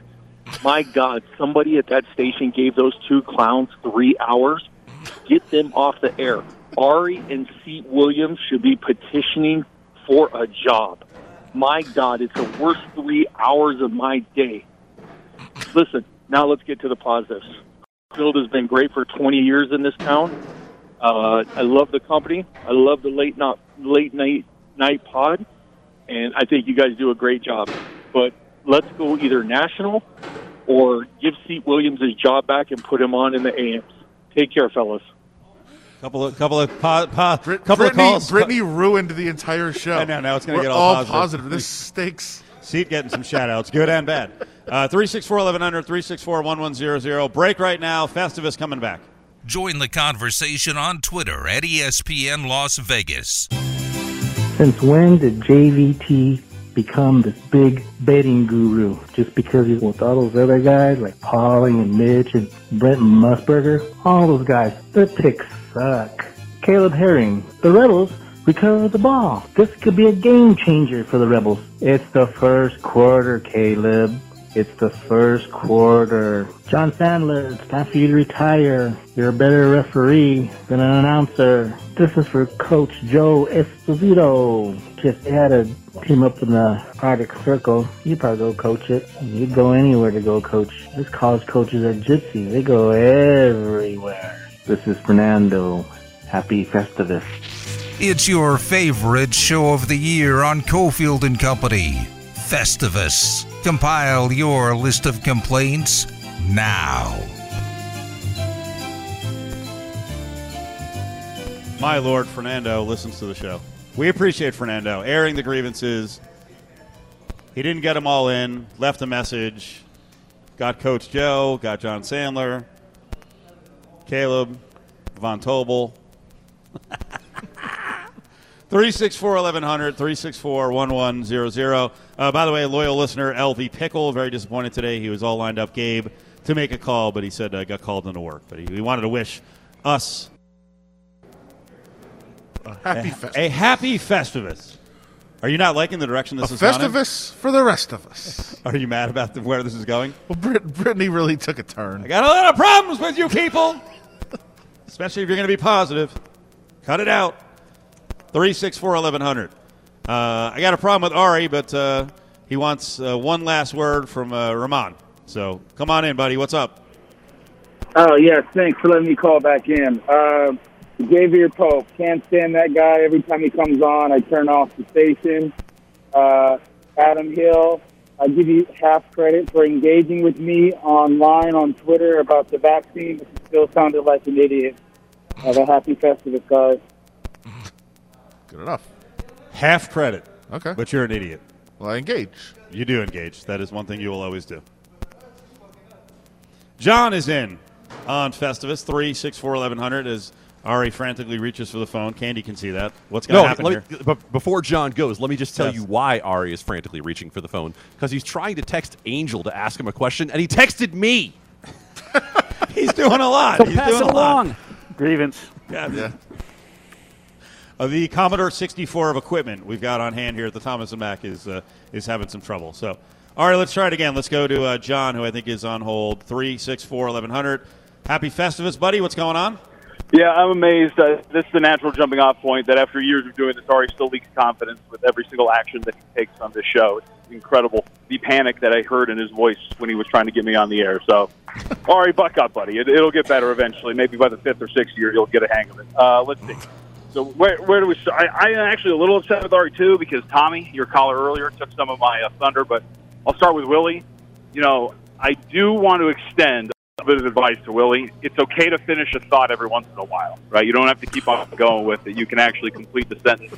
[SPEAKER 18] My God, somebody at that station gave those two clowns three hours. Get them off the air. Ari and Seat Williams should be petitioning for a job. My God, it's the worst three hours of my day. Listen, now let's get to the positives. Field has been great for 20 years in this town. Uh, I love the company. I love the late night late night night pod, and I think you guys do a great job. But let's go either national or give Seat Williams his job back and put him on in the AMs. Take care, fellas.
[SPEAKER 4] Couple of couple of po- po- couple
[SPEAKER 5] Brittany,
[SPEAKER 4] of calls.
[SPEAKER 5] Brittany ruined the entire show.
[SPEAKER 4] I know. Now it's going to
[SPEAKER 5] We're
[SPEAKER 4] get all,
[SPEAKER 5] all
[SPEAKER 4] positive.
[SPEAKER 5] This stinks.
[SPEAKER 4] Seat getting some shout outs, good and bad. Uh, 364 1100, 364 1100. Break right now. Festivus coming back.
[SPEAKER 2] Join the conversation on Twitter at ESPN Las Vegas.
[SPEAKER 19] Since when did JVT become this big betting guru? Just because he's with all those other guys like Pauling and Mitch and Brent Musburger? All those guys, their picks suck. Caleb Herring, the Rebels recover the ball. This could be a game changer for the Rebels. It's the first quarter, Caleb. It's the first quarter. John Sandler, it's time for you to retire. You're a better referee than an announcer. This is for Coach Joe Esposito. If they had a team up in the Arctic Circle, you'd probably go coach it. You'd go anywhere to go coach. This college coaches are gypsy. They go everywhere. This is Fernando. Happy Festivus.
[SPEAKER 2] It's your favorite show of the year on Cofield and Company. Festivus. Compile your list of complaints now.
[SPEAKER 4] My Lord Fernando listens to the show. We appreciate Fernando airing the grievances. He didn't get them all in, left a message, got Coach Joe, got John Sandler, Caleb, Von Tobel. 364 1100, 364 1100. Uh, By the way, loyal listener LV Pickle, very disappointed today. He was all lined up, Gabe, to make a call, but he said uh, got called into work. But he, he wanted to wish us
[SPEAKER 5] A happy
[SPEAKER 4] a,
[SPEAKER 5] Festivus.
[SPEAKER 4] a happy Festivus. Are you not liking the direction this
[SPEAKER 5] A
[SPEAKER 4] is going in?
[SPEAKER 5] Festivus for the rest of us.
[SPEAKER 4] Are you mad about the, where this is going?
[SPEAKER 5] Well, Brit- Brittany really took a turn.
[SPEAKER 4] I got a lot of problems with you people, especially if you're going to be positive. Cut it out. 364 1100. Uh, I got a problem with Ari, but uh, he wants uh, one last word from uh, Ramon. So come on in, buddy. What's up?
[SPEAKER 20] Oh, yes. Thanks for letting me call back in. Xavier Pope. Can't stand that guy. Every time he comes on, I turn off the station. Uh, Adam Hill. I give you half credit for engaging with me online on Twitter about the vaccine, but you still sounded like an idiot. Have a happy Festivus, guys.
[SPEAKER 5] Good enough.
[SPEAKER 4] Half credit.
[SPEAKER 5] Okay.
[SPEAKER 4] But you're an idiot.
[SPEAKER 5] Well, I engage.
[SPEAKER 4] You do engage. That is one thing you will always do. John is in on Festivus 364 1100 as Ari frantically reaches for the phone. Candy can see that. What's going to
[SPEAKER 6] No,
[SPEAKER 4] happen
[SPEAKER 6] let
[SPEAKER 4] here?
[SPEAKER 6] me- but before John goes, let me just tell
[SPEAKER 4] Yes.
[SPEAKER 6] you why Ari is frantically reaching for the phone because he's trying to text Angel to ask him a question, and he texted me.
[SPEAKER 4] He's doing a lot.
[SPEAKER 7] So
[SPEAKER 4] He's
[SPEAKER 7] pass
[SPEAKER 4] doing
[SPEAKER 7] it
[SPEAKER 4] a lot.
[SPEAKER 7] along. Grievance.
[SPEAKER 4] Yeah. Uh, the Commodore 64 of equipment we've got on hand here at the Thomas and Mack is uh, is having some trouble. So, all right, let's try it again. Let's go to uh, John, who I think is on hold. Three six four eleven hundred. Happy Festivus, buddy. What's going on?
[SPEAKER 21] Yeah, I'm amazed. Uh, this is the natural jumping off point that after years of doing this, Ari still leaks confidence with every single action that he takes on this show. It's incredible. The panic that I heard in his voice when he was trying to get me on the air. So, Ari, buck up, buddy. It, it'll get better eventually. Maybe by the fifth or sixth year, you'll get a hang of it. Uh, let's see. So where, where do we start? I am actually a little upset with Ari too because Tommy, your caller earlier, took some of my uh, thunder. But I'll start with Willie. You know, I do want to extend a bit of advice to Willie. It's okay to finish a thought every once in a while, right? You don't have to keep on going with it. You can actually complete the sentence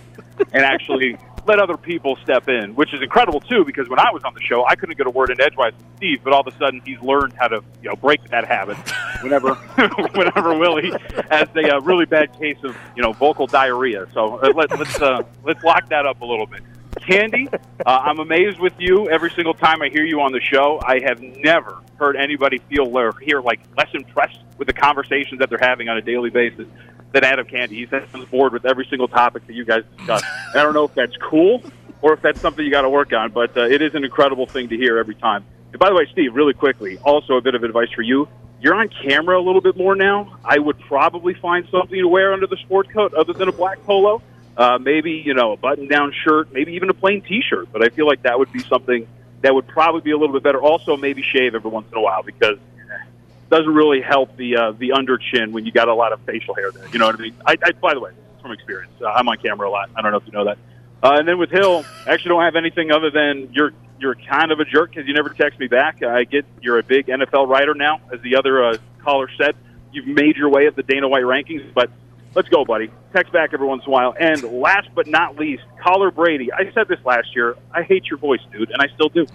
[SPEAKER 21] and actually let other people step in, which is incredible too. Because when I was on the show, I couldn't get a word in edgewise with Steve, but all of a sudden he's learned how to, you know, break that habit. Whenever, whenever Willie has a uh, really bad case of, you know, vocal diarrhea. So uh, let, let's uh, let's lock that up a little bit. Candy, uh, I'm amazed with you every single time I hear you on the show. I have never heard anybody feel or hear like less impressed with the conversations that they're having on a daily basis than Adam Candy. He's on board with every single topic that you guys discuss. I don't know if that's cool or if that's something you got to work on, but uh, it is an incredible thing to hear every time. And by the way, Steve, really quickly, also a bit of advice for you. you're on camera a little bit more now. I would probably find something to wear under the sport coat other than a black polo. Uh, maybe you know a button-down shirt, maybe even a plain T-shirt. But I feel like that would be something that would probably be a little bit better. Also, maybe shave every once in a while because it doesn't really help the uh, the under chin when you got a lot of facial hair there. You know what I mean? I, I by the way, from experience, uh, I'm on camera a lot. I don't know if you know that. Uh, and then with Hill, I actually don't have anything other than you're you're kind of a jerk because you never text me back. I get you're a big NFL writer now, as the other uh, caller said. You've made your way at the Dana White rankings, but let's go, buddy. Text back every once in a while. And last but not least, caller Brady. I said this last year. I hate your voice, dude, and I still do.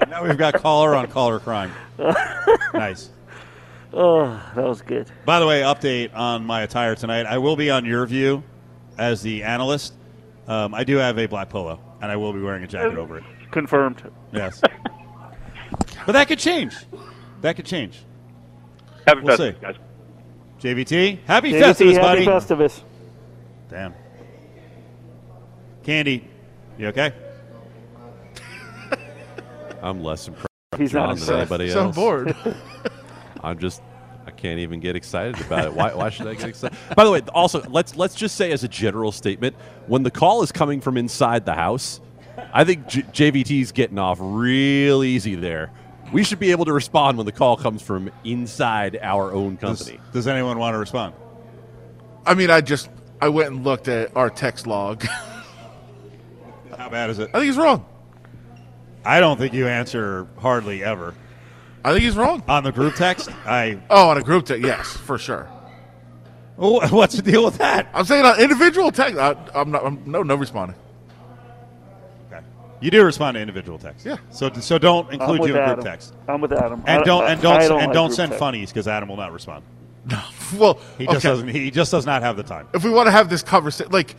[SPEAKER 4] now we've got caller on caller crime. nice.
[SPEAKER 7] Oh, that was good.
[SPEAKER 4] By the way, update on my attire tonight. I will be on your view as the analyst. Um, I do have a black polo, and I will be wearing a jacket over it.
[SPEAKER 7] Confirmed.
[SPEAKER 4] Yes. but that could change. That could change.
[SPEAKER 21] Happy
[SPEAKER 4] we'll
[SPEAKER 21] Festivus,
[SPEAKER 4] see.
[SPEAKER 21] guys.
[SPEAKER 4] JVT, happy
[SPEAKER 7] JVT,
[SPEAKER 4] Festivus,
[SPEAKER 7] happy
[SPEAKER 4] buddy.
[SPEAKER 7] Festivus.
[SPEAKER 4] Damn. Candy, you okay?
[SPEAKER 6] I'm less impressed
[SPEAKER 7] He's not
[SPEAKER 6] than
[SPEAKER 7] impressed.
[SPEAKER 6] anybody
[SPEAKER 5] So
[SPEAKER 6] else.
[SPEAKER 5] bored.
[SPEAKER 6] I'm just I can't even get excited about it. Why, why should I get excited? By the way, also let's let's just say as a general statement, when the call is coming from inside the house, I think J- JVT's getting off real easy there. We should be able to respond when the call comes from inside our own company.
[SPEAKER 4] does anyone want to respond?
[SPEAKER 5] I mean, I just I went and looked at our text log.
[SPEAKER 4] How bad is it?
[SPEAKER 5] I think he's wrong.
[SPEAKER 4] I don't think you answer hardly ever.
[SPEAKER 5] I think he's wrong.
[SPEAKER 4] On the group text, I.
[SPEAKER 5] Oh, on a group text, yes, for sure.
[SPEAKER 4] Well, what's the deal with that?
[SPEAKER 5] I'm saying on individual text. I, I'm not. I'm, no, no responding.
[SPEAKER 4] You do respond to individual texts.
[SPEAKER 5] Yeah.
[SPEAKER 4] So so don't include you in
[SPEAKER 7] Adam.
[SPEAKER 4] group text.
[SPEAKER 7] I'm with Adam.
[SPEAKER 4] And don't and don't
[SPEAKER 7] I don't
[SPEAKER 4] and
[SPEAKER 7] like
[SPEAKER 4] don't send
[SPEAKER 7] text.
[SPEAKER 4] funnies because Adam will not respond.
[SPEAKER 5] Well,
[SPEAKER 4] He just
[SPEAKER 5] okay.
[SPEAKER 4] doesn't. He just does not have the time.
[SPEAKER 5] If we want to have this conversation, like,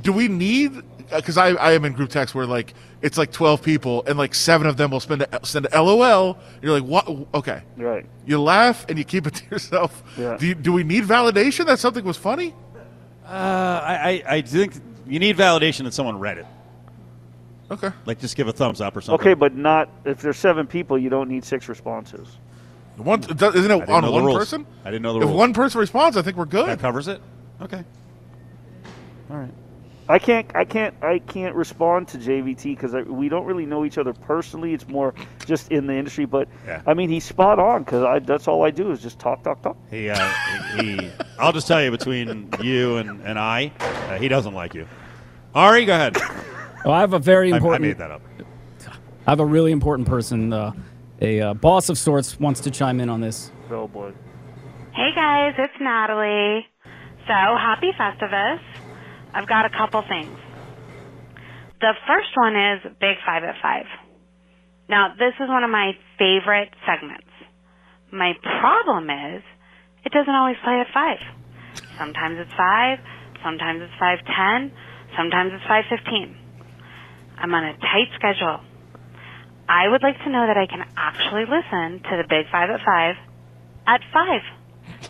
[SPEAKER 5] do we need? Because I, I am in group text where like it's like 12 people and like seven of them will spend a, send a LOL. You're like, what? Okay.
[SPEAKER 7] Right.
[SPEAKER 5] You laugh and you keep it to yourself.
[SPEAKER 7] Yeah.
[SPEAKER 5] Do, you, do we need validation that something was funny?
[SPEAKER 4] Uh, I, I I think you need validation that someone read it.
[SPEAKER 5] Okay.
[SPEAKER 4] Like just give a thumbs up or something.
[SPEAKER 7] Okay, but not if there's seven people. You don't need six responses.
[SPEAKER 5] One isn't it on one person?
[SPEAKER 4] I didn't know the rules.
[SPEAKER 5] If one person responds, I think we're good.
[SPEAKER 4] That covers it. Okay. All right.
[SPEAKER 7] I can't. I can't. I can't respond to JVT because we don't really know each other personally. It's more just in the industry. But
[SPEAKER 4] Yeah.
[SPEAKER 7] I mean, he's spot on because that's all I do is just talk, talk, talk.
[SPEAKER 4] He, uh, he, he- I'll just tell you between you and, and I, uh, he doesn't like you. Ari, go ahead.
[SPEAKER 12] Well, I have a very
[SPEAKER 4] I- I
[SPEAKER 12] important.
[SPEAKER 4] made that up.
[SPEAKER 12] I have a really important person, uh, a uh, boss of sorts, wants to chime in on this.
[SPEAKER 7] Oh boy.
[SPEAKER 22] Hey guys, it's Natalie. So, happy Festivus. I've got a couple things. The first one is Big Five at Five. Now, this is one of my favorite segments. My problem is, it doesn't always play at five. Sometimes it's five, sometimes it's five ten, sometimes it's five fifteen. I'm on a tight schedule. I would like to know that I can actually listen to the Big Five at Five at five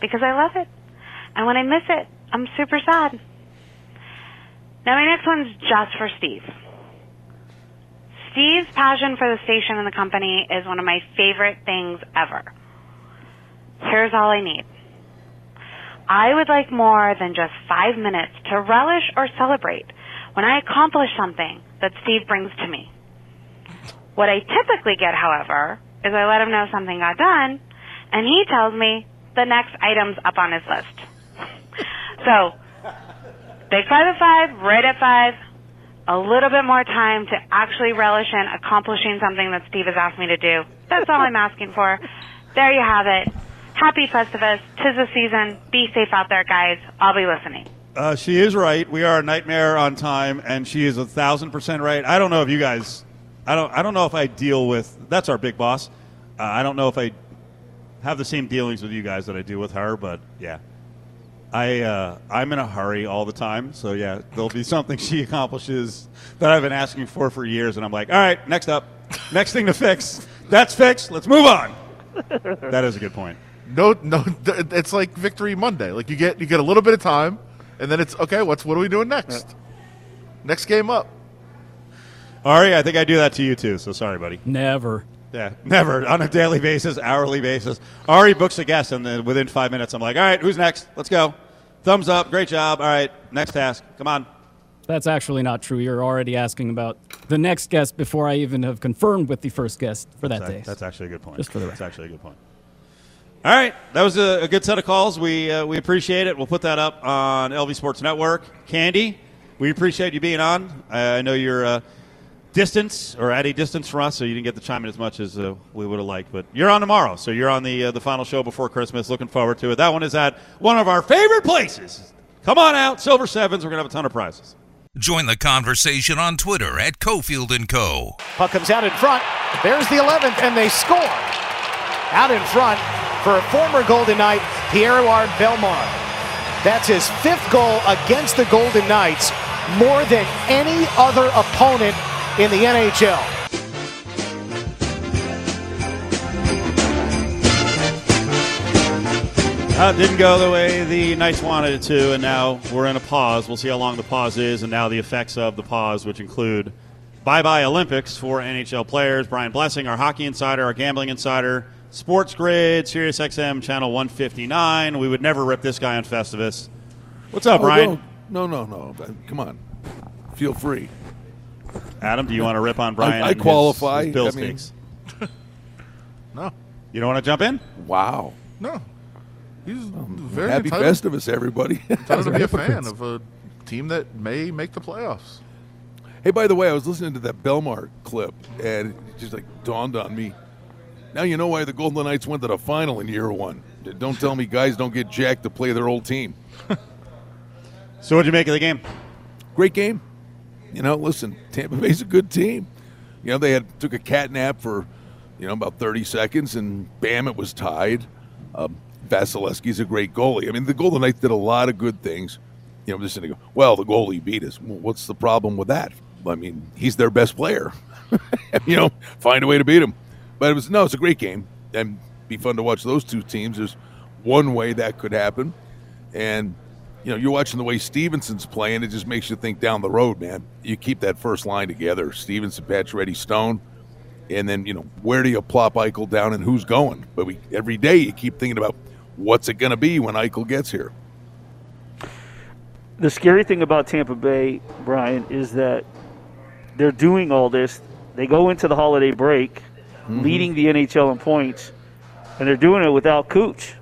[SPEAKER 22] because I love it. And when I miss it, I'm super sad. Now, my next one's just for Steve. Steve's passion for the station and the company is one of my favorite things ever. Here's all I need. I would like more than just five minutes to relish or celebrate when I accomplish something that Steve brings to me. What I typically get, however, is I let him know something got done, and he tells me the next item's up on his list. So, big five at five, right at five, a little bit more time to actually relish in accomplishing something that Steve has asked me to do. That's all I'm asking for. There you have it. Happy Festivus. Tis the season. Be safe out there, guys. I'll be listening.
[SPEAKER 4] Uh, she is right. We are a nightmare on time, and she is a thousand percent right. I don't know if you guys. I don't. I don't know if I deal with. That's our big boss. Uh, I don't know if I have the same dealings with you guys that I do with her, but yeah. I uh, I'm in a hurry all the time, so yeah, there'll be something she accomplishes that I've been asking for for years, and I'm like, all right, next up, next thing to fix. That's fixed. Let's move on. That is a good point.
[SPEAKER 5] No, no, it's like Victory Monday. Like you get you get a little bit of time, and then it's okay. What's what are we doing next? Next game up.
[SPEAKER 4] Ari, I think I do that to you too. So sorry, buddy.
[SPEAKER 12] Never.
[SPEAKER 4] Yeah, never on a daily basis, hourly basis. Ari books a guest, and then within five minutes, I'm like, all right, who's next? Let's go. Thumbs up, great job. All right, next task. Come on.
[SPEAKER 12] That's actually not true. You're already asking about the next guest before I even have confirmed with the first guest for that
[SPEAKER 4] That's,
[SPEAKER 12] day.
[SPEAKER 4] that's actually a good point.
[SPEAKER 12] Just for the record.
[SPEAKER 4] That's actually a good point. All right, that was a, a good set of calls. We uh, we appreciate it. We'll put that up on LV Sports Network. Candy, we appreciate you being on. I, I know you're uh, distance or at a distance from us, so you didn't get to chime in as much as uh, we would have liked. But you're on tomorrow, so you're on the uh, the final show before Christmas. Looking forward to it. That one is at one of our favorite places. Come on out, Silver Sevens. We're gonna have a ton of prizes.
[SPEAKER 2] Join the conversation on Twitter at Cofield and Co.
[SPEAKER 23] Puck comes out in front. There's the 11th, and they score. Out in front for a former Golden Knight, Pierre-Edouard Bellemare. That's his fifth goal against the Golden Knights, more than any other opponent in the NHL.
[SPEAKER 4] Uh, didn't go the way the Knights wanted it to, and now we're in a pause. We'll see how long the pause is, and now the effects of the pause, which include bye bye Olympics for NHL players. Brian Blessing, our hockey insider, our gambling insider, Sports Grid, Sirius XM channel 159. We would never rip this guy on Festivus. What's up,
[SPEAKER 24] Oh,
[SPEAKER 4] Brian?
[SPEAKER 24] No, no, no, no. Come on. Feel free.
[SPEAKER 4] Adam, do you want to rip on Brian?
[SPEAKER 24] I, I
[SPEAKER 4] and his-
[SPEAKER 24] qualify.
[SPEAKER 4] His, Bills
[SPEAKER 24] I mean.
[SPEAKER 5] No.
[SPEAKER 4] You don't want to jump in?
[SPEAKER 24] Wow.
[SPEAKER 5] No. He's um, very
[SPEAKER 24] Happy
[SPEAKER 5] entitled,
[SPEAKER 24] Festivus, everybody.
[SPEAKER 5] entitled to be a fan of a team that may make the playoffs.
[SPEAKER 24] Hey, by the way, I was listening to that Bellemare clip, and it just like dawned on me. Now you know why the Golden Knights went to the final in year one. Don't tell me guys don't get jacked to play their old team.
[SPEAKER 4] so, what'd you make of the game?
[SPEAKER 24] Great game. You know, listen, Tampa Bay's a good team. You know, they had took a cat nap for, you know, about 30 seconds, and bam, it was tied. Um, Vasilevskiy's a great goalie. I mean, the Golden Knights did a lot of good things. You know, I'm just going to go, well, the goalie beat us. Well, what's the problem with that? I mean, he's their best player. you know, find a way to beat him. But it was, no, it's a great game. And be fun to watch those two teams. There's one way that could happen. And, you know, you're watching the way Stephenson's playing, it just makes you think down the road, man. You keep that first line together Stevenson, Pacioretty, Stone. And then, you know, where do you plop Eichel down and who's going? But we every day you keep thinking about what's it going to be when Eichel gets here.
[SPEAKER 7] The scary thing about Tampa Bay, Brian, is that they're doing all this. They go into the holiday break,
[SPEAKER 24] Mhm.
[SPEAKER 7] leading the NHL in points, and they're doing it without Cooch.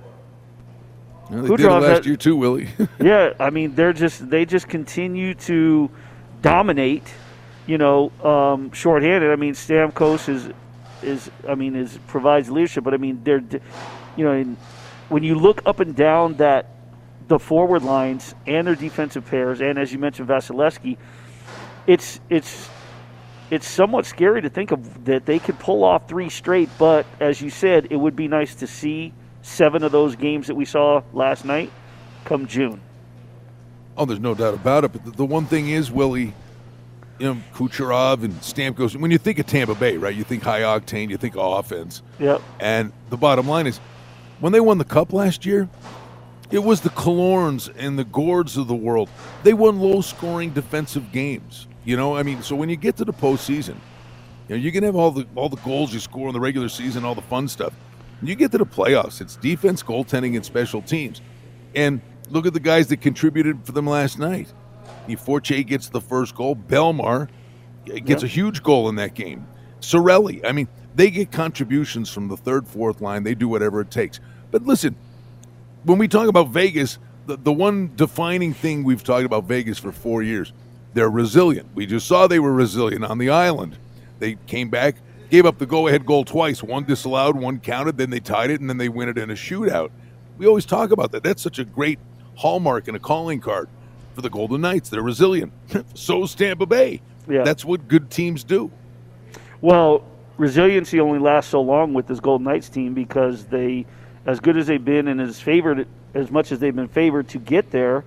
[SPEAKER 24] You they it last year too, Willie.
[SPEAKER 7] yeah, I mean they're just they just continue to dominate. You know, um, shorthanded. I mean Stamkos is is I mean is provides leadership, but I mean they're you know in, when you look up and down that the forward lines and their defensive pairs, and as you mentioned Vasilevskiy, it's it's it's somewhat scary to think of that they could pull off three straight. But as you said, it would be nice to see seven of those games that we saw last night come June.
[SPEAKER 24] Oh, there's no doubt about it. But the, one thing is, Willie, you know, Kucherov and Stamkos. When you think of Tampa Bay, right? You think high octane, you think offense.
[SPEAKER 7] Yep.
[SPEAKER 24] And the bottom line is, when they won the cup last year, it was the Colemans and the Gourdes of the world. They won low-scoring defensive games. You know, I mean, so when you get to the postseason, you know, you can have all the all the goals you score in the regular season, all the fun stuff. When you get to the playoffs, it's defense, goaltending, and special teams. And look at the guys that contributed for them last night. Forte gets the first goal. Bellemare gets
[SPEAKER 7] Yeah.
[SPEAKER 24] a huge goal in that game. Cirelli, I mean, they get contributions from the third, fourth line. They do whatever it takes. But listen, when we talk about Vegas, the, the one defining thing we've talked about Vegas for four years, they're resilient. We just saw they were resilient on the island. They came back, gave up the go ahead goal twice. One disallowed, one counted, then they tied it, and then they win it in a shootout. We always talk about that. That's such a great hallmark and a calling card for the Golden Knights. They're resilient. So's Tampa Bay.
[SPEAKER 7] Yeah.
[SPEAKER 24] That's what good teams do.
[SPEAKER 7] Well, resiliency only lasts so long with this Golden Knights team because they, as good as they've been and as favored as much as they've been favored to get there,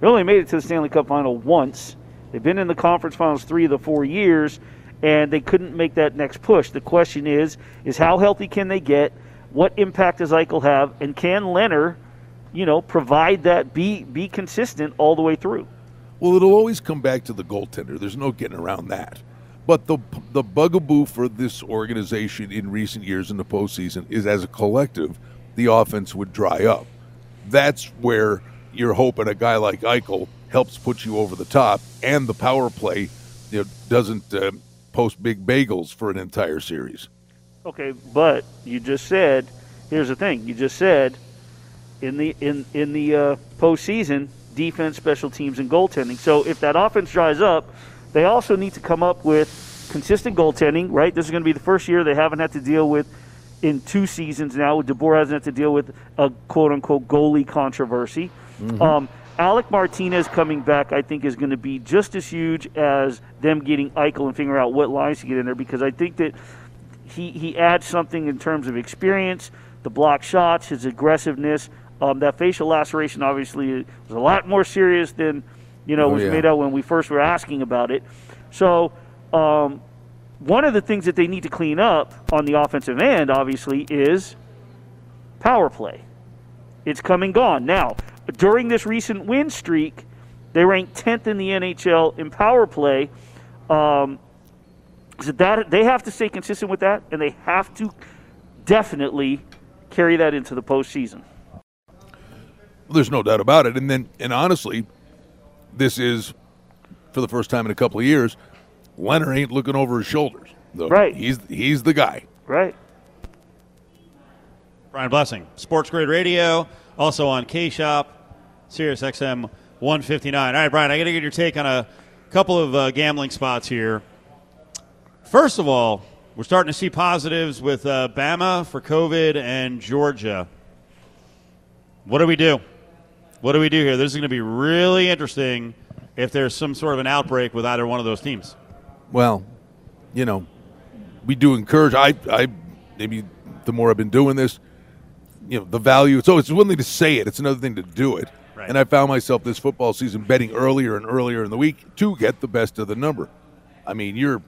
[SPEAKER 7] they only made it to the Stanley Cup final once. They've been in the conference finals three of the four years, and they couldn't make that next push. The question is, is how healthy can they get? What impact does Eichel have? And can Lehner, you know, provide that be be consistent all the way through?
[SPEAKER 24] Well, it'll always come back to the goaltender. There's no getting around that. But the the bugaboo for this organization in recent years in the postseason is, as a collective, the offense would dry up. That's where you're hoping a guy like Eichel helps put you over the top, and the power play you know, doesn't uh, post big bagels for an entire series.
[SPEAKER 7] Okay, but you just said. Here's the thing. You just said in the in in the uh, postseason, defense, special teams, and goaltending. So if that offense dries up, they also need to come up with consistent goaltending. Right. This is going to be the first year they haven't had to deal with in two seasons now. DeBoer hasn't had to deal with a quote unquote goalie controversy.
[SPEAKER 25] Mhm.
[SPEAKER 7] Um, Alec Martinez coming back, I think, is going to be just as huge as them getting Eichel and figuring out what lines to get in there because I think that he, he adds something in terms of experience, the block shots, his aggressiveness. Um, that facial laceration obviously was a lot more serious than you know
[SPEAKER 25] Oh,
[SPEAKER 7] was
[SPEAKER 25] yeah.
[SPEAKER 7] made out when we first were asking about it. So um, one of the things that they need to clean up on the offensive end, obviously, is power play. It's come and gone. Now, during this recent win streak, they ranked 10th in the NHL in power play. Um, so that they have to stay consistent with that, and they have to definitely carry that into the postseason.
[SPEAKER 24] There's no doubt about it. And then, and honestly, this is for the first time in a couple of years. Lehner ain't looking over his shoulders. though.
[SPEAKER 7] Right.
[SPEAKER 24] He's he's the guy.
[SPEAKER 7] Right.
[SPEAKER 4] Brian Blessing, Sports Grid Radio, also on K Shop, Sirius XM 159. All right, Brian, I got to get your take on a couple of uh, gambling spots here. First of all, we're starting to see positives with uh, Bama for COVID and Georgia. What do we do? What do we do here? This is going to be really interesting if there's some sort of an outbreak with either one of those teams.
[SPEAKER 24] Well, you know, we do encourage. I, I, maybe the more I've been doing this, you know, the value. So it's one thing to say it; it's another thing to do it.
[SPEAKER 4] Right.
[SPEAKER 24] And I found myself this football season betting earlier and earlier in the week to get the best of the number. I mean, you're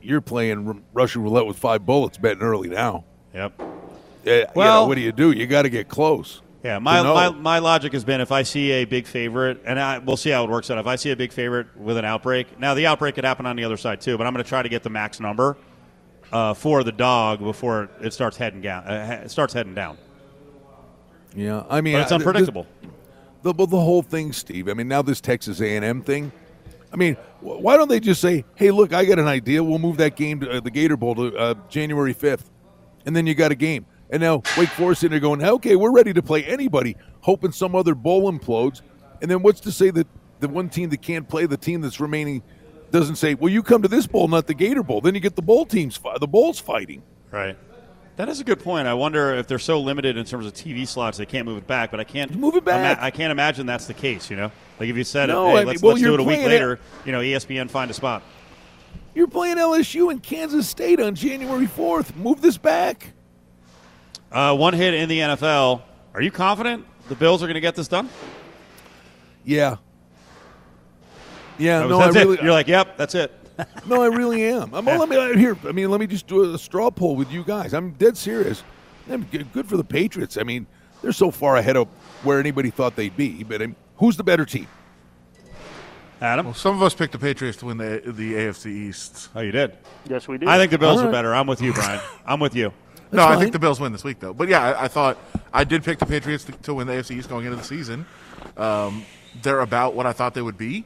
[SPEAKER 24] you're playing Russian roulette with five bullets betting early now.
[SPEAKER 4] Yep.
[SPEAKER 24] Yeah.
[SPEAKER 4] Well-
[SPEAKER 24] what do you do? You got to get close.
[SPEAKER 4] Yeah, my, my my logic has been if I see a big favorite, and I, we'll see how it works out. If I see a big favorite with an outbreak, now the outbreak could happen on the other side too, but I'm going to try to get the max number uh, for the dog before it starts heading down. Uh, it starts heading down.
[SPEAKER 24] Yeah, I mean,
[SPEAKER 4] But it's unpredictable.
[SPEAKER 24] The, the, the whole thing, Steve. I mean, now this Texas A&M thing. I mean, why don't they just say, "Hey, look, I got an idea. We'll move that game to uh, the Gator Bowl to uh, January fifth, and then you got a game." And now Wake Forest in there going, "Okay, we're ready to play anybody," hoping some other bowl implodes. And then what's to say that the one team that can't play, the team that's remaining, doesn't say, "Well, you come to this bowl, not the Gator Bowl." Then you get the bowl teams, the bowls fighting.
[SPEAKER 4] Right. That is a good point. I wonder if they're so limited in terms of TV slots they can't move it back. But I can't
[SPEAKER 24] move it back.
[SPEAKER 4] I can't imagine that's the case. You know, like if you said,
[SPEAKER 24] No,
[SPEAKER 4] "Hey,
[SPEAKER 24] I mean,
[SPEAKER 4] let's,
[SPEAKER 24] well,
[SPEAKER 4] let's do it a week later," you know, ESPN find a spot.
[SPEAKER 24] You're playing LSU and Kansas State on January fourth. Move this back.
[SPEAKER 4] Uh, one hit in the NFL. Are you confident the Bills are going to get this done?
[SPEAKER 24] Yeah. Yeah,
[SPEAKER 4] That was-
[SPEAKER 24] no,
[SPEAKER 4] that's
[SPEAKER 24] I
[SPEAKER 4] it. You're like, yep, that's it.
[SPEAKER 24] no, I really am. I'm, well, let me uh, here. I mean, let me just do a straw poll with you guys. I'm dead serious. I'm good for the Patriots. I mean, they're so far ahead of where anybody thought they'd be. But I mean, who's the better team?
[SPEAKER 4] Adam.
[SPEAKER 5] Well, some of us picked the Patriots to win the the AFC East.
[SPEAKER 4] Oh, you did.
[SPEAKER 7] Yes, we did.
[SPEAKER 4] I think the Bills
[SPEAKER 5] All
[SPEAKER 4] are better. I'm with you, Brian. I'm with you.
[SPEAKER 5] no, I think the Bills win this week, though. But yeah, I, I thought I did pick the Patriots to, to win the AFC East going into the season. Um, they're about what I thought they would be.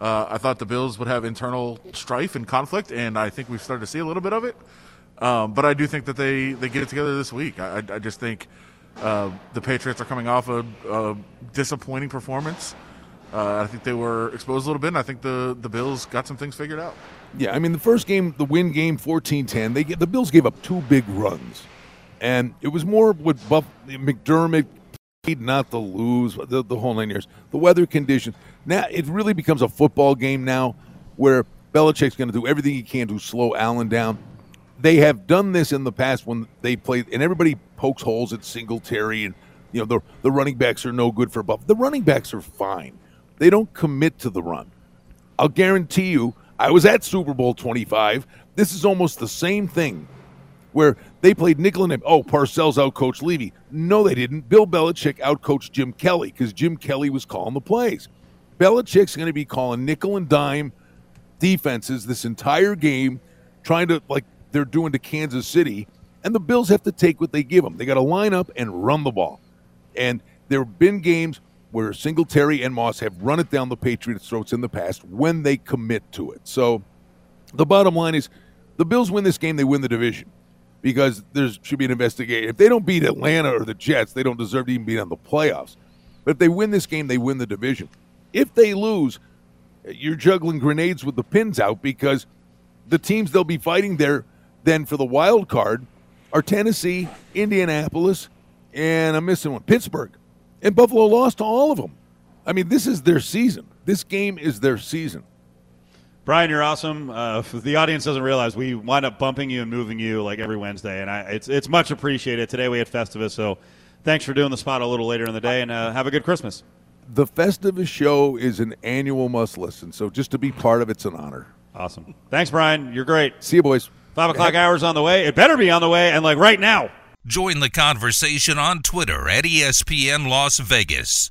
[SPEAKER 5] Uh, I thought the Bills would have internal strife and conflict, and I think we've started to see a little bit of it. Um, but I do think that they, they get it together this week. I, I just think uh, the Patriots are coming off a, a disappointing performance. Uh, I think they were exposed a little bit, and I think the, the Bills got some things figured out.
[SPEAKER 24] Yeah, I mean, the first game, the win game, 14-10, they get, the Bills gave up two big runs. And it was more with Buff, McDermott not to lose, the, the whole nine years. The weather conditions. Now, it really becomes a football game now where Belichick's going to do everything he can to slow Allen down. They have done this in the past when they played, and everybody pokes holes at Singletary, and you know the the running backs are no good for Buff. The running backs are fine. They don't commit to the run. I'll guarantee you, I was at Super Bowl 25. This is almost the same thing where they played nickel and oh, Parcells outcoached Levy. No, they didn't. Bill Belichick outcoached Jim Kelly because Jim Kelly was calling the plays. Belichick's going to be calling nickel and dime defenses this entire game, trying to like they're doing to Kansas City, and the Bills have to take what they give them. They got to line up and run the ball. And there have been games where Singletary and Moss have run it down the Patriots' throats in the past when they commit to it. So the bottom line is the Bills win this game, they win the division because there should be an investigation. If they don't beat Atlanta or the Jets, they don't deserve to even be on the playoffs. But if they win this game, they win the division. If they lose, you're juggling grenades with the pins out because the teams they'll be fighting there then for the wild card are Tennessee, Indianapolis, and I'm missing one, Pittsburgh. And Buffalo lost to all of them. I mean, this is their season. This game is their season.
[SPEAKER 4] Brian, you're awesome. Uh, the audience doesn't realize we wind up bumping you and moving you like every Wednesday, and I, it's it's much appreciated. Today we had Festivus, so thanks for doing the spot a little later in the day, and uh, have a good Christmas.
[SPEAKER 24] The Festivus show is an annual must listen, so just to be part of it's an honor.
[SPEAKER 4] Awesome. Thanks, Brian. You're great.
[SPEAKER 24] See you, boys.
[SPEAKER 4] Five o'clock hours on the way. It better be on the way, and like right now.
[SPEAKER 2] Join the conversation on Twitter at ESPN Las Vegas.